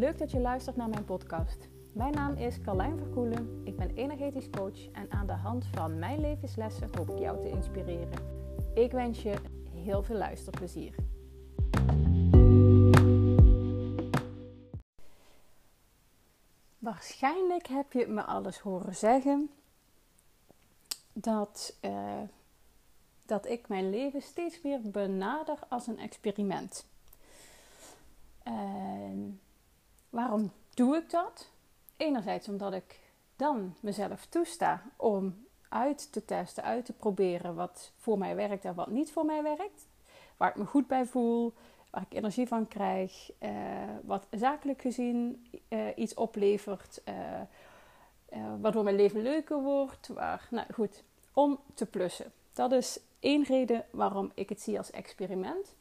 Leuk dat je luistert naar mijn podcast. Mijn naam is Carlijn Verkoelen. Ik ben energetisch coach en aan de hand van mijn levenslessen hoop ik jou te inspireren. Ik wens je heel veel luisterplezier. Waarschijnlijk heb je me alles horen zeggen dat, uh, dat ik mijn leven steeds meer benader als een experiment. En waarom doe ik dat? Enerzijds omdat ik dan mezelf toesta om uit te testen, uit te proberen wat voor mij werkt en wat niet voor mij werkt. Waar ik me goed bij voel, waar ik energie van krijg, uh, wat zakelijk gezien uh, iets oplevert, uh, waardoor mijn leven leuker wordt. Waar, nou goed, om te plussen. Dat is één reden waarom ik het zie als experiment.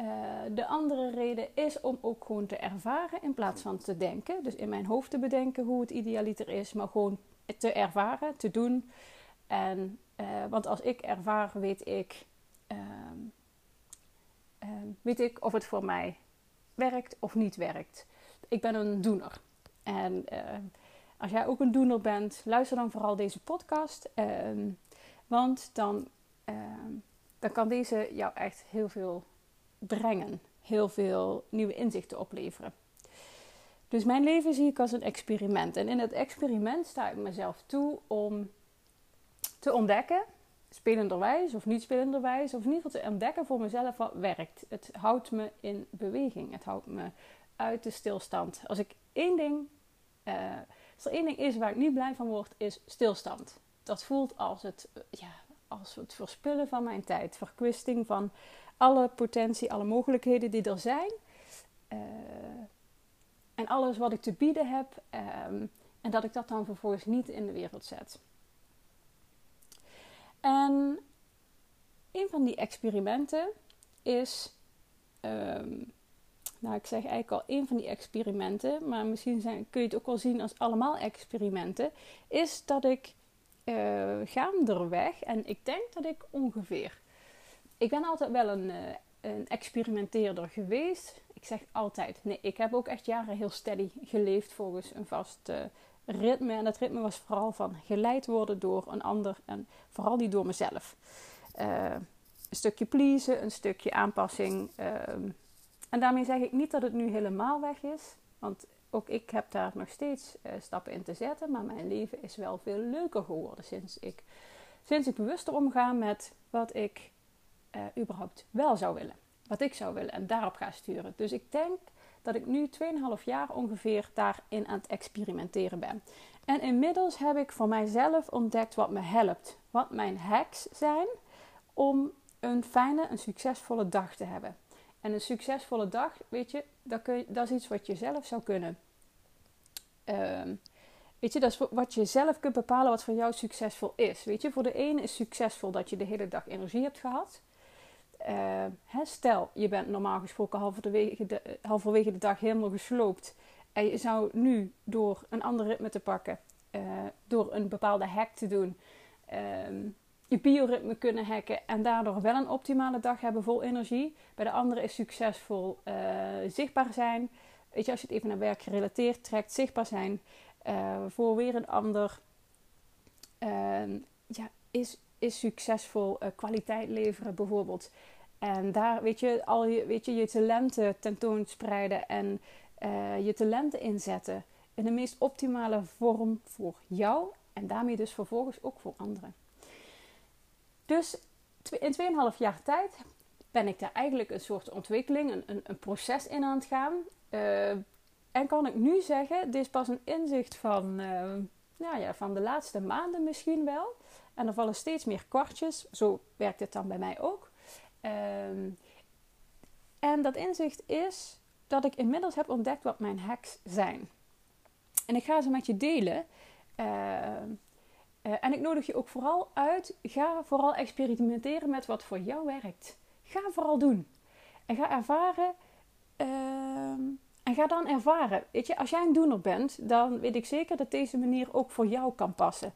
Uh, de andere reden is om ook gewoon te ervaren in plaats van te denken. Dus in mijn hoofd te bedenken hoe het idealiter is, maar gewoon te ervaren, te doen. En, uh, want als ik ervaar, weet ik, uh, weet ik of het voor mij werkt of niet werkt. Ik ben een doener. En eh, als jij ook een doener bent, luister dan vooral deze podcast. Ehm, want dan, ehm, dan kan deze jou echt heel veel brengen. Heel veel nieuwe inzichten opleveren. Dus mijn leven zie ik als een experiment. En in het experiment sta ik mezelf toe om te ontdekken, spelenderwijs of niet spelenderwijs, of in ieder geval te ontdekken voor mezelf wat werkt. Het houdt me in beweging. Het houdt me uit de stilstand. Als ik één ding, uh, als er één ding is waar ik niet blij van word, is stilstand. Dat voelt als het, ja, als het verspillen van mijn tijd, verkwisting van alle potentie, alle mogelijkheden die er zijn. Uh, en alles wat ik te bieden heb. Um, en dat ik dat dan vervolgens niet in de wereld zet. En een van die experimenten is. Um, nou, ik zeg eigenlijk al een van die experimenten, maar misschien zijn, kun je het ook wel zien als allemaal experimenten. Is dat ik uh, gaanderweg, en ik denk dat ik ongeveer ik ben altijd wel een, uh, een experimenteerder geweest. Ik zeg altijd, nee, ik heb ook echt jaren heel steady geleefd volgens een vast uh, ritme. En dat ritme was vooral van geleid worden door een ander en vooral niet door mezelf. Uh, een stukje pleasen, een stukje aanpassing. Ehm, en daarmee zeg ik niet dat het nu helemaal weg is. Want ook ik heb daar nog steeds stappen in te zetten. Maar mijn leven is wel veel leuker geworden sinds ik, sinds ik bewuster omga met wat ik uh, überhaupt wel zou willen. Wat ik zou willen en daarop ga sturen. Dus ik denk dat ik nu 2,5 jaar ongeveer daarin aan het experimenteren ben. En inmiddels heb ik voor mijzelf ontdekt wat me helpt. Wat mijn hacks zijn om een fijne, een succesvolle dag te hebben. En een succesvolle dag, weet je, dat, kun je, is iets wat je zelf zou kunnen. Um, weet je, dat is wat je zelf kunt bepalen wat voor jou succesvol is. Weet je, voor de ene is succesvol dat je de hele dag energie hebt gehad. Uh, stel, je bent normaal gesproken halverwege de, halverwege de dag helemaal gesloopt. En je zou nu door een ander ritme te pakken, uh, door een bepaalde hack te doen, uh, je bioritme kunnen hacken en daardoor wel een optimale dag hebben vol energie. Bij de andere is succesvol eh, zichtbaar zijn. Weet je, als je het even naar werk gerelateerd trekt, zichtbaar zijn voor weer een ander. Ehm, ja, is, is succesvol kwaliteit leveren bijvoorbeeld. En daar, weet je, al je, weet je, je talenten tentoonspreiden en uh, je talenten inzetten in de meest optimale vorm voor jou en daarmee dus vervolgens ook voor anderen. Dus in 2,5 jaar tijd ben ik daar eigenlijk een soort ontwikkeling, een, een, proces in aan het gaan. Uh, en kan ik nu zeggen, dit is pas een inzicht van, uh, nou ja, van de laatste maanden misschien wel. En er vallen steeds meer kwartjes. Zo werkt het dan bij mij ook. Um, en dat inzicht is dat ik inmiddels heb ontdekt wat mijn hacks zijn. En ik ga ze met je delen. Uh, uh, en ik nodig je ook vooral uit. Ga vooral experimenteren met wat voor jou werkt. Ga vooral doen. En ga ervaren. Uh, en ga dan ervaren. Weet je, als jij een doener bent, dan weet ik zeker dat deze manier ook voor jou kan passen.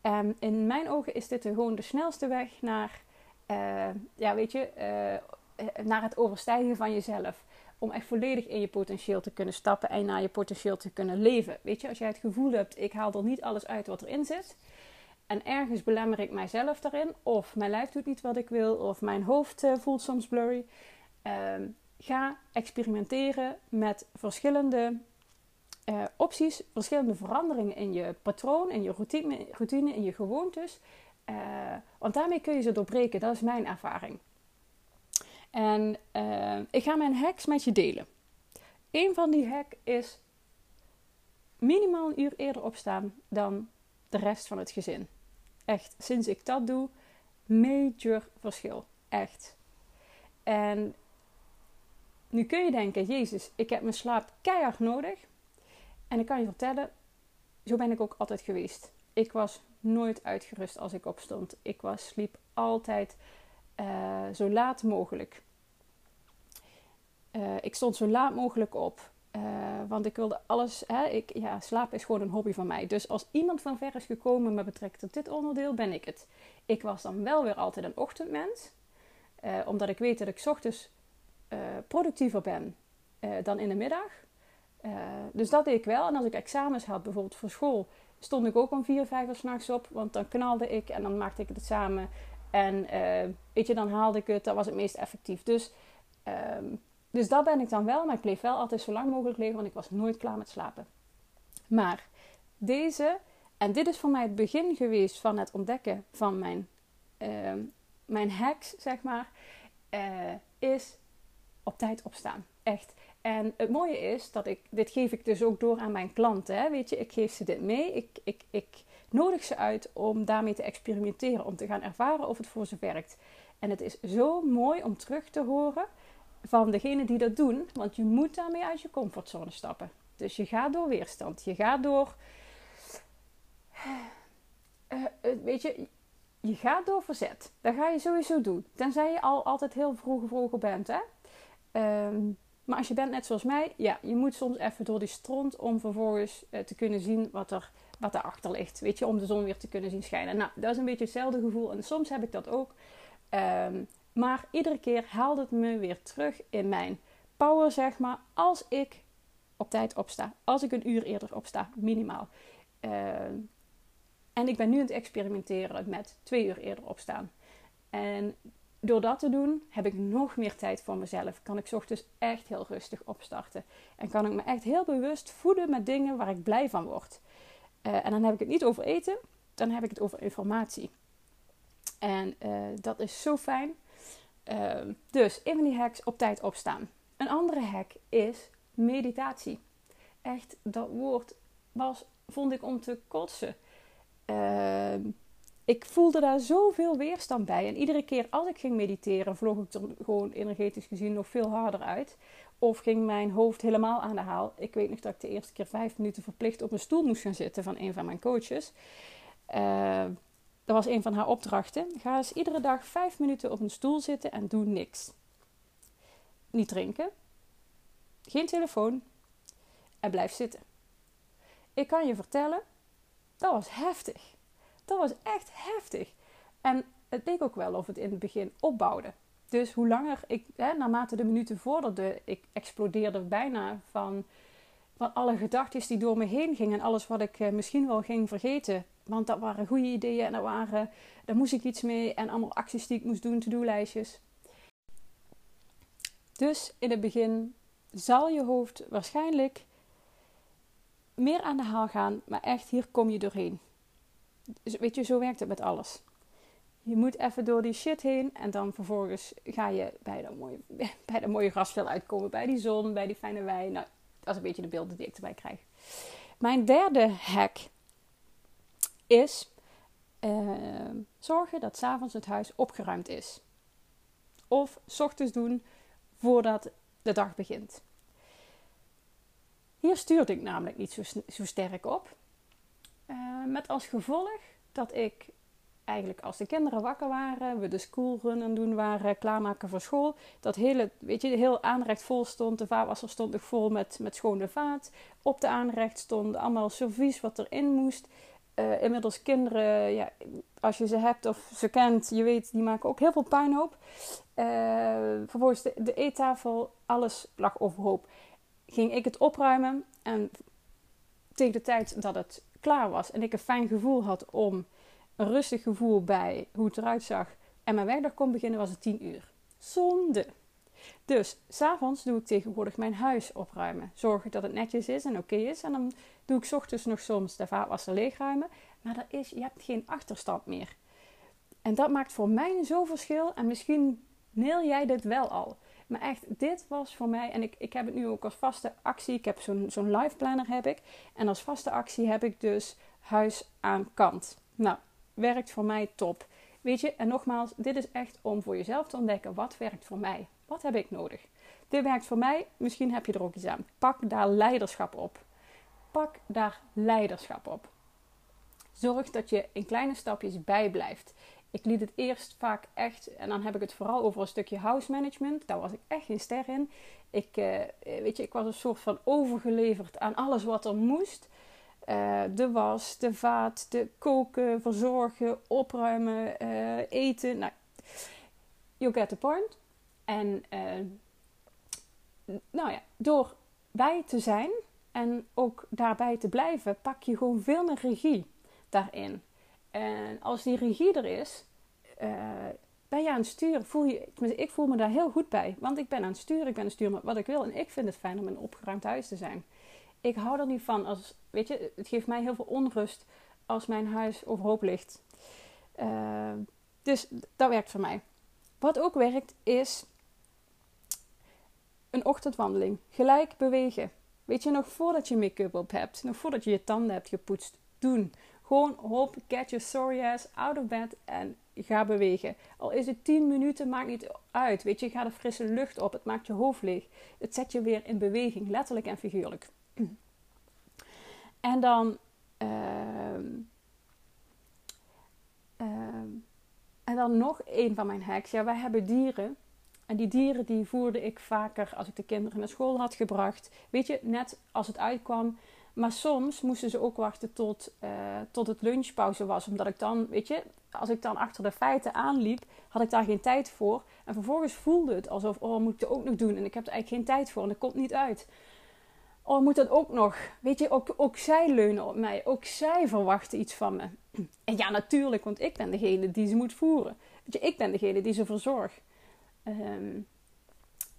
En in mijn ogen is dit gewoon de snelste weg naar uh, ja, weet je, uh, naar het overstijgen van jezelf. om echt volledig in je potentieel te kunnen stappen en naar je potentieel te kunnen leven. Weet je, als jij het gevoel hebt, ik haal er niet alles uit wat erin zit. En ergens belemmer ik mijzelf daarin. Of mijn lijf doet niet wat ik wil. Of mijn hoofd uh, voelt soms blurry. Ehm, ga experimenteren met verschillende opties. Verschillende veranderingen in je patroon, in je routine, routine in je gewoontes. Uh, want daarmee kun je ze doorbreken. Dat is mijn ervaring. En uh, ik ga mijn hacks met je delen. Een van die hacks is minimaal een uur eerder opstaan dan de rest van het gezin. Echt, sinds ik dat doe, major verschil. Echt. En nu kun je denken, Jezus, ik heb mijn slaap keihard nodig. En ik kan je vertellen, zo ben ik ook altijd geweest. Ik was nooit uitgerust als ik opstond. Ik was, sliep altijd uh, zo laat mogelijk. Uh, ik stond zo laat mogelijk op. Uh, want ik wilde alles. Hè, ik, ja, slapen is gewoon een hobby van mij. Dus als iemand van ver is gekomen met betrekking tot dit onderdeel, ben ik het. Ik was dan wel weer altijd een ochtendmens. omdat ik weet dat ik ochtends productiever ben dan in de middag. Dus dat deed ik wel. En als ik examens had, bijvoorbeeld voor school, stond ik ook om vier, vijf uur s'nachts op. Want dan knalde ik en dan maakte ik het samen. En uh, weet je, dan haalde ik het. Dat was het meest effectief. Dus, um, dus dat ben ik dan wel. Maar ik bleef wel altijd zo lang mogelijk liggen. Want ik was nooit klaar met slapen. Maar deze, en dit is voor mij het begin geweest van het ontdekken van mijn, uh, mijn hacks, zeg maar. Uh, is op tijd opstaan. Echt. En het mooie is dat ik, dit geef ik dus ook door aan mijn klanten. Hè? Weet je, ik geef ze dit mee. Ik, ik, ik nodig ze uit om daarmee te experimenteren, om te gaan ervaren of het voor ze werkt. En het is zo mooi om terug te horen van degene die dat doen, want je moet daarmee uit je comfortzone stappen. Dus je gaat door weerstand, je gaat door. Uh, weet je, je gaat door verzet. Dat ga je sowieso doen. Tenzij je al altijd heel vroeg vroeger bent. Hè? Um, maar als je bent net zoals mij, ja, je moet soms even door die stront om vervolgens uh, te kunnen zien wat er wat erachter ligt. Weet je, om de zon weer te kunnen zien schijnen. Nou, dat is een beetje hetzelfde gevoel. En soms heb ik dat ook. Um, maar iedere keer haalt het me weer terug in mijn power, zeg maar. Als ik op tijd opsta. Als ik een uur eerder opsta, minimaal. Uh, en ik ben nu aan het experimenteren met twee uur eerder opstaan. En door dat te doen heb ik nog meer tijd voor mezelf. Kan ik ochtends echt heel rustig opstarten. En kan ik me echt heel bewust voeden met dingen waar ik blij van word. Uh, en dan heb ik het niet over eten, dan heb ik het over informatie. En uh, dat is zo fijn. Uh, dus een die hacks op tijd opstaan. Een andere hack is meditatie. Echt, dat woord was, vond ik om te kotsen. Ik voelde daar zoveel weerstand bij. En iedere keer als ik ging mediteren, vloog ik er gewoon energetisch gezien nog veel harder uit. Of ging mijn hoofd helemaal aan de haal. Ik weet nog dat ik de eerste keer vijf minuten verplicht op een stoel moest gaan zitten van een van mijn coaches. Uh, dat was een van haar opdrachten. Ga eens iedere dag vijf minuten op een stoel zitten en doe niks. Niet drinken, geen telefoon en blijf zitten. Ik kan je vertellen, dat was heftig. Dat was echt heftig. En het leek ook wel of het in het begin opbouwde. Dus hoe langer ik, hè, naarmate de minuten vorderde, ik explodeerde bijna van, van alle gedachten die door me heen gingen. En alles wat ik eh, misschien wel ging vergeten. Want dat waren goede ideeën en dat waren, daar moest ik iets mee. En allemaal acties die ik moest doen, to-do-lijstjes. Dus in het begin zal je hoofd waarschijnlijk meer aan de haal gaan. Maar echt, hier kom je doorheen weet je, zo werkt het met alles. Je moet even door die shit heen en dan vervolgens ga je bij dat mooie, bij dat mooie grasvel uitkomen. Bij die zon, bij die fijne wijn. Nou, dat is een beetje de beelden die ik erbij krijg. Mijn derde hack is uh, zorgen dat s'avonds het huis opgeruimd is. Of s ochtends doen voordat de dag begint. Hier stuurde ik namelijk niet zo, zo sterk op. Uh, met als gevolg dat ik eigenlijk als de kinderen wakker waren, we de schoolrun aan doen waren, klaarmaken voor school, dat hele, weet je, heel aanrecht vol stond. De vaatwasser stond nog vol met, met schone vaat. Op de aanrecht stond allemaal servies wat erin moest. uh, inmiddels kinderen, ja, als je ze hebt of ze kent, je weet, die maken ook heel veel puinhoop. Uh, vervolgens de, de eettafel, alles lag overhoop. Ging ik het opruimen en tegen de tijd dat het klaar was en ik een fijn gevoel had om een rustig gevoel bij hoe het eruit zag en mijn werkdag kon beginnen, was het 10 uur. Zonde. Dus s'avonds doe ik tegenwoordig mijn huis opruimen. Zorg dat het netjes is en oké is. En dan doe ik ochtends nog soms de vaatwasser leegruimen. Maar dat is, je hebt geen achterstand meer. En dat maakt voor mij zo'n verschil. En misschien neel jij dit wel al. Maar echt, dit was voor mij, en ik, ik heb het nu ook als vaste actie. Ik heb zo'n zo'n live planner heb ik. En als vaste actie heb ik dus huis aan kant. Nou, werkt voor mij top. Weet je, en nogmaals, dit is echt om voor jezelf te ontdekken wat werkt voor mij. Wat heb ik nodig? Dit werkt voor mij, misschien heb je er ook iets aan. Pak daar leiderschap op. Pak daar leiderschap op. Zorg dat je in kleine stapjes bijblijft. Ik liet het eerst vaak echt, en dan heb ik het vooral over een stukje house management. Daar was ik echt geen ster in. Ik, uh, weet je, ik was een soort van overgeleverd aan alles wat er moest. Uh, de was, de vaat, de koken, verzorgen, opruimen, eten. Nou, you get the point. En nou ja, door bij te zijn en ook daarbij te blijven, pak je gewoon veel meer regie daarin. En als die regie er is, uh, ben je aan het sturen. Voel je, ik voel me daar heel goed bij. Want ik ben aan het sturen, ik ben aan het sturen wat ik wil. En ik vind het fijn om in een opgeruimd huis te zijn. Ik hou er niet van als, weet je, het geeft mij heel veel onrust als mijn huis overhoop ligt. Uh, dus dat werkt voor mij. Wat ook werkt is een ochtendwandeling. Gelijk bewegen. Weet je, nog voordat je make-up op hebt, nog voordat je je tanden hebt gepoetst, doen. Gewoon hop, get your sorry ass out of bed en ga bewegen. Al is het 10 minuten, maakt niet uit. Weet je, ga de frisse lucht op. Het maakt je hoofd leeg. Het zet je weer in beweging, letterlijk en figuurlijk. En dan. Uh, uh, en dan nog een van mijn hacks. Ja, wij hebben dieren. En die dieren die voerde ik vaker als ik de kinderen naar school had gebracht. Weet je, net als het uitkwam. Maar soms moesten ze ook wachten tot, uh, tot het lunchpauze was. Omdat ik dan, weet je, als ik dan achter de feiten aanliep, had ik daar geen tijd voor. En vervolgens voelde het alsof, oh, moet ik ook nog doen? En ik heb er eigenlijk geen tijd voor en dat komt niet uit. Oh, moet dat ook nog? Weet je, ook, ook zij leunen op mij. Ook zij verwachten iets van me. En ja, natuurlijk, want ik ben degene die ze moet voeren. Weet je, ik ben degene die ze verzorgt. Um,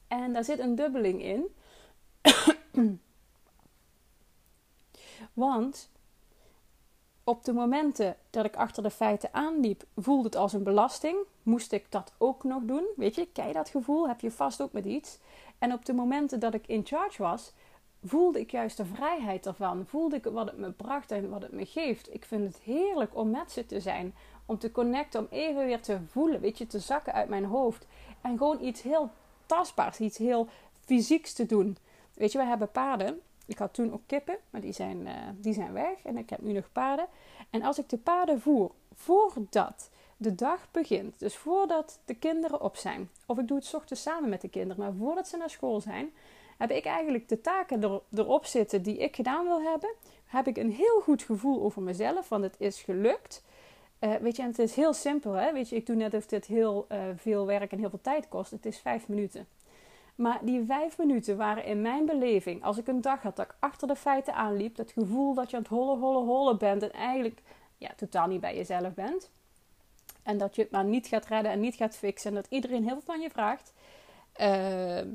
en daar zit een dubbeling in. Want op de momenten dat ik achter de feiten aanliep, voelde het als een belasting. Moest ik dat ook nog doen? Weet je, je dat gevoel? Heb je vast ook met iets? En op de momenten dat ik in charge was, voelde ik juist de vrijheid ervan. Voelde ik wat het me bracht en wat het me geeft. Ik vind het heerlijk om met ze te zijn. Om te connecten, om even weer te voelen. Weet je, te zakken uit mijn hoofd. En gewoon iets heel tastbaars, iets heel fysieks te doen. Weet je, we hebben paarden. Ik had toen ook kippen, maar die zijn, uh, die zijn weg. En ik heb nu nog paarden. En als ik de paarden voer voordat de dag begint, dus voordat de kinderen op zijn, of ik doe het ochtends samen met de kinderen, maar voordat ze naar school zijn, heb ik eigenlijk de taken er, erop zitten die ik gedaan wil hebben. Heb ik een heel goed gevoel over mezelf, want het is gelukt. Uh, weet je, en het is heel simpel. Hè? Weet je, ik doe net of dit heel uh, veel werk en heel veel tijd kost. Het is vijf minuten. Maar die vijf minuten waren in mijn beleving, als ik een dag had dat ik achter de feiten aanliep, dat gevoel dat je aan het hollen, hollen, hollen bent en eigenlijk ja, totaal niet bij jezelf bent. En dat je het maar niet gaat redden en niet gaat fixen en dat iedereen heel veel van je vraagt. Uh,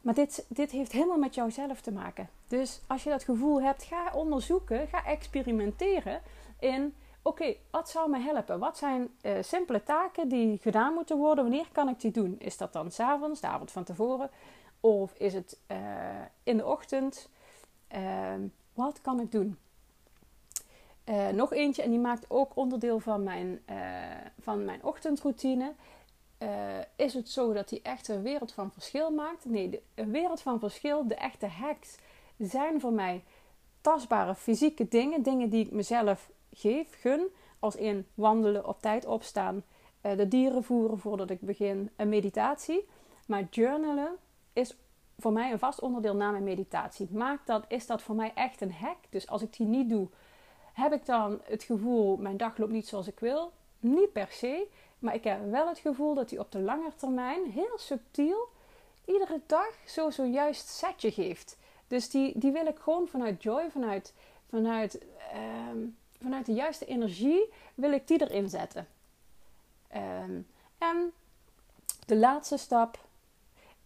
maar dit, dit heeft helemaal met jouzelf te maken. Dus als je dat gevoel hebt, ga onderzoeken, ga experimenteren in oké, wat zou me helpen? Wat zijn uh, simpele taken die gedaan moeten worden? Wanneer kan ik die doen? Is dat dan s'avonds, de avond van tevoren? Of is het uh, in de ochtend? Uh, wat kan ik doen? Eh, nog eentje, en die maakt ook onderdeel van mijn, van mijn ochtendroutine. is het zo dat die echt een wereld van verschil maakt? Nee, de, een wereld van verschil, de echte hacks, zijn voor mij tastbare fysieke dingen. Dingen die ik mezelf geef, gun. Als in wandelen, op tijd opstaan, uh, de dieren voeren voordat ik begin, een meditatie. Maar journalen is voor mij een vast onderdeel na mijn meditatie. Maakt dat, is dat voor mij echt een hack. Dus als ik die niet doe, Heb ik dan het gevoel, mijn dag loopt niet zoals ik wil? Niet per se. Maar ik heb wel het gevoel dat hij op de lange termijn heel subtiel iedere dag zo zojuist setje geeft. Dus die, die wil ik gewoon vanuit joy, vanuit, vanuit, ehm, vanuit de juiste energie, wil ik die erin zetten. Ehm, en de laatste stap,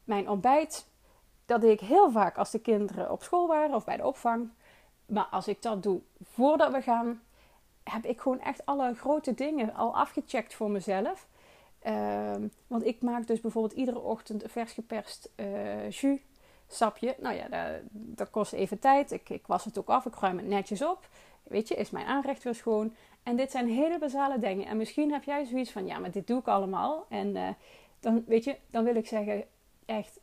mijn ontbijt, dat deed ik heel vaak als de kinderen op school waren of bij de opvang. Maar als ik dat doe voordat we gaan, heb ik gewoon echt alle grote dingen al afgecheckt voor mezelf. Ehm, want ik maak dus bijvoorbeeld iedere ochtend een vers geperst uh, jus sapje. Nou ja, dat, dat, kost even tijd. Ik, ik was het ook af, ik ruim het netjes op. Weet je, is mijn aanrecht weer schoon. En dit zijn hele basale dingen. En misschien heb jij zoiets van, ja, maar dit doe ik allemaal. En uh, dan, weet je, dan wil ik zeggen, echt,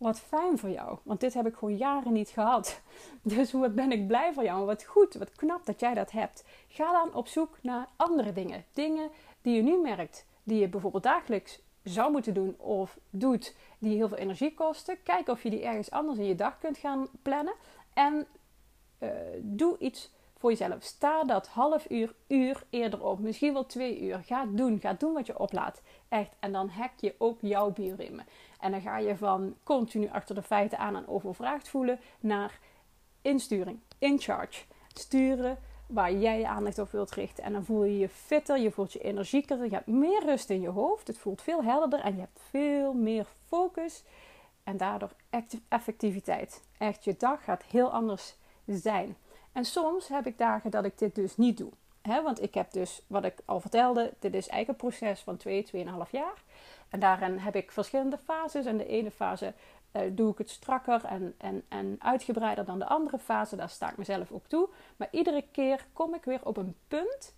wat fijn voor jou. Want dit heb ik gewoon jaren niet gehad. Dus hoe ben ik blij voor jou. Wat goed, wat knap dat jij dat hebt. Ga dan op zoek naar andere dingen. Dingen die je nu merkt, die je bijvoorbeeld dagelijks zou moeten doen of doet, die heel veel energie kosten. Kijk of je die ergens anders in je dag kunt gaan plannen. En uh, doe iets voor jezelf. Sta dat half uur, uur eerder op. Misschien wel twee uur. Ga doen. Ga doen wat je oplaat. Echt. En dan hack je ook jouw bioritme. En dan ga je van continu achter de feiten aan en overvraagd voelen naar insturing. In charge. Sturen waar jij je aandacht op wilt richten. En dan voel je je fitter, je voelt je energieker, je hebt meer rust in je hoofd. Het voelt veel helderder en je hebt veel meer focus. En daardoor effectiviteit. Echt, je dag gaat heel anders zijn. En soms heb ik dagen dat ik dit dus niet doe. He, want ik heb dus, wat ik al vertelde, dit is eigenlijk een proces van 2, 2,5 jaar. En daarin heb ik verschillende fases. En de ene fase uh, doe ik het strakker en, en, en uitgebreider dan de andere fase. Daar sta ik mezelf ook toe. Maar iedere keer kom ik weer op een punt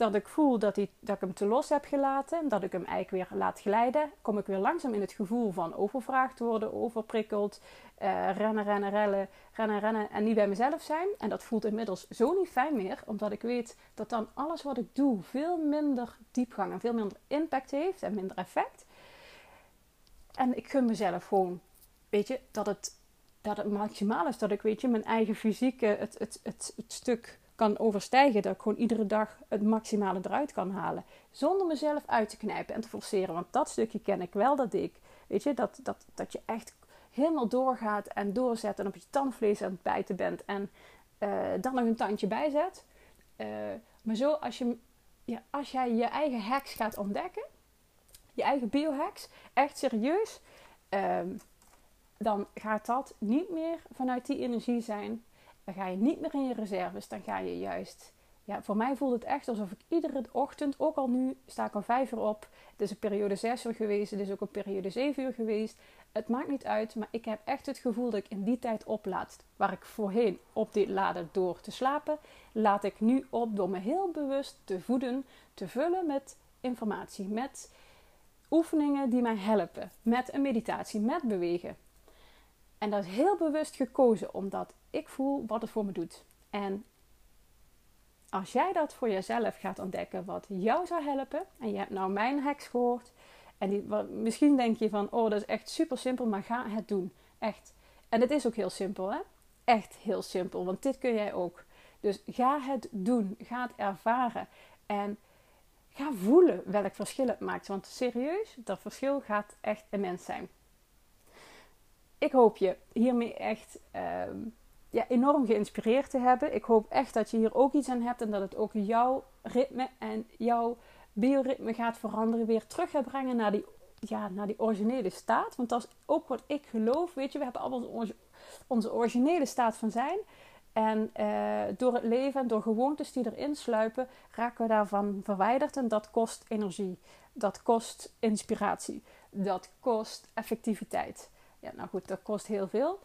dat ik voel dat, dat ik hem te los heb gelaten. Dat ik hem eigenlijk weer laat glijden. Kom ik weer langzaam in het gevoel van overvraagd worden, overprikkeld. Uh, rennen, rennen, rennen, rennen, rennen en niet bij mezelf zijn. En dat voelt inmiddels zo niet fijn meer. Omdat ik weet dat dan alles wat ik doe veel minder diepgang en veel minder impact heeft en minder effect. En ik gun mezelf gewoon, weet je, dat het, dat het maximaal is. Dat ik, weet je, mijn eigen fysieke, het, het, het stuk kan overstijgen. Dat ik gewoon iedere dag het maximale eruit kan halen. Zonder mezelf uit te knijpen en te forceren. Want dat stukje ken ik wel, dat ik, weet je, dat, dat, dat je echt helemaal doorgaat en doorzet en op je tandvlees aan het bijten bent. En uh, dan nog een tandje bijzet. Uh, maar zo, als, je, ja, als jij je eigen hacks gaat ontdekken je eigen biohacks, echt serieus, ehm, dan gaat dat niet meer vanuit die energie zijn. Dan ga je niet meer in je reserves. Dan ga je juist. Ja, voor mij voelt het echt alsof ik iedere ochtend, ook al nu sta ik al vijf uur op. Het is een periode zes uur geweest, het is ook een periode zeven uur geweest. Het maakt niet uit, maar ik heb echt het gevoel dat ik in die tijd oplaad. Waar ik voorheen op dit laden door te slapen, laat ik nu op door me heel bewust te voeden, te vullen met informatie, met oefeningen die mij helpen met een meditatie, met bewegen. En dat is heel bewust gekozen omdat ik voel wat het voor me doet. En als jij dat voor jezelf gaat ontdekken, wat jou zou helpen, en je hebt nou mijn hacks gehoord, en misschien denk je van, oh dat is echt super simpel, maar ga het doen. Echt. En het is ook heel simpel, hè? Echt heel simpel, want dit kun jij ook. Dus ga het doen, ga het ervaren. En ga voelen welk verschil het maakt. Want serieus, dat verschil gaat echt immens zijn. Ik hoop je hiermee echt ehm, ja, enorm geïnspireerd te hebben. Ik hoop echt dat je hier ook iets aan hebt en dat het ook jouw ritme en jouw bioritme gaat veranderen. Weer terug gaat brengen naar die, ja, naar die originele staat. Want dat is ook wat ik geloof. Weet je, we hebben allemaal onze, originele staat van zijn. En uh, door het leven en door gewoontes die erin sluipen, raken we daarvan verwijderd. En dat kost energie. Dat kost inspiratie. Dat kost effectiviteit. Ja, nou goed, dat kost heel veel.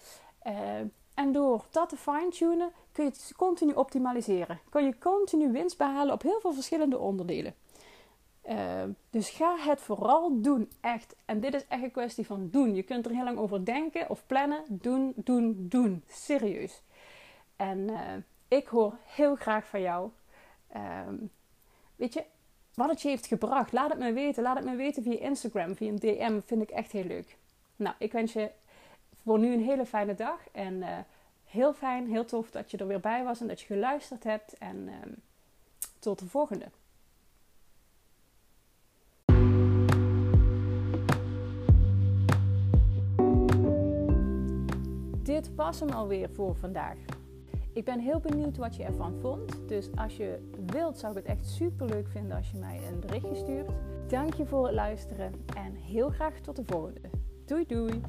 Uh, en door dat te fine-tunen kun je het continu optimaliseren. Kun je continu winst behalen op heel veel verschillende onderdelen. Uh, dus ga het vooral doen, echt. En dit is echt een kwestie van doen. Je kunt er heel lang over denken of plannen. Doen, doen, doen. Serieus. En uh, ik hoor heel graag van jou. Um, weet je, wat het je heeft gebracht. Laat het me weten. Laat het me weten via Instagram, via een DM. Vind ik echt heel leuk. Nou, ik wens je voor nu een hele fijne dag. En uh, heel fijn, heel tof dat je er weer bij was en dat je geluisterd hebt. En ehm, tot de volgende. Dit was hem alweer voor vandaag. Ik ben heel benieuwd wat je ervan vond. Dus als je wilt, zou ik het echt super leuk vinden als je mij een berichtje stuurt. Dank je voor het luisteren en heel graag tot de volgende. Doei doei!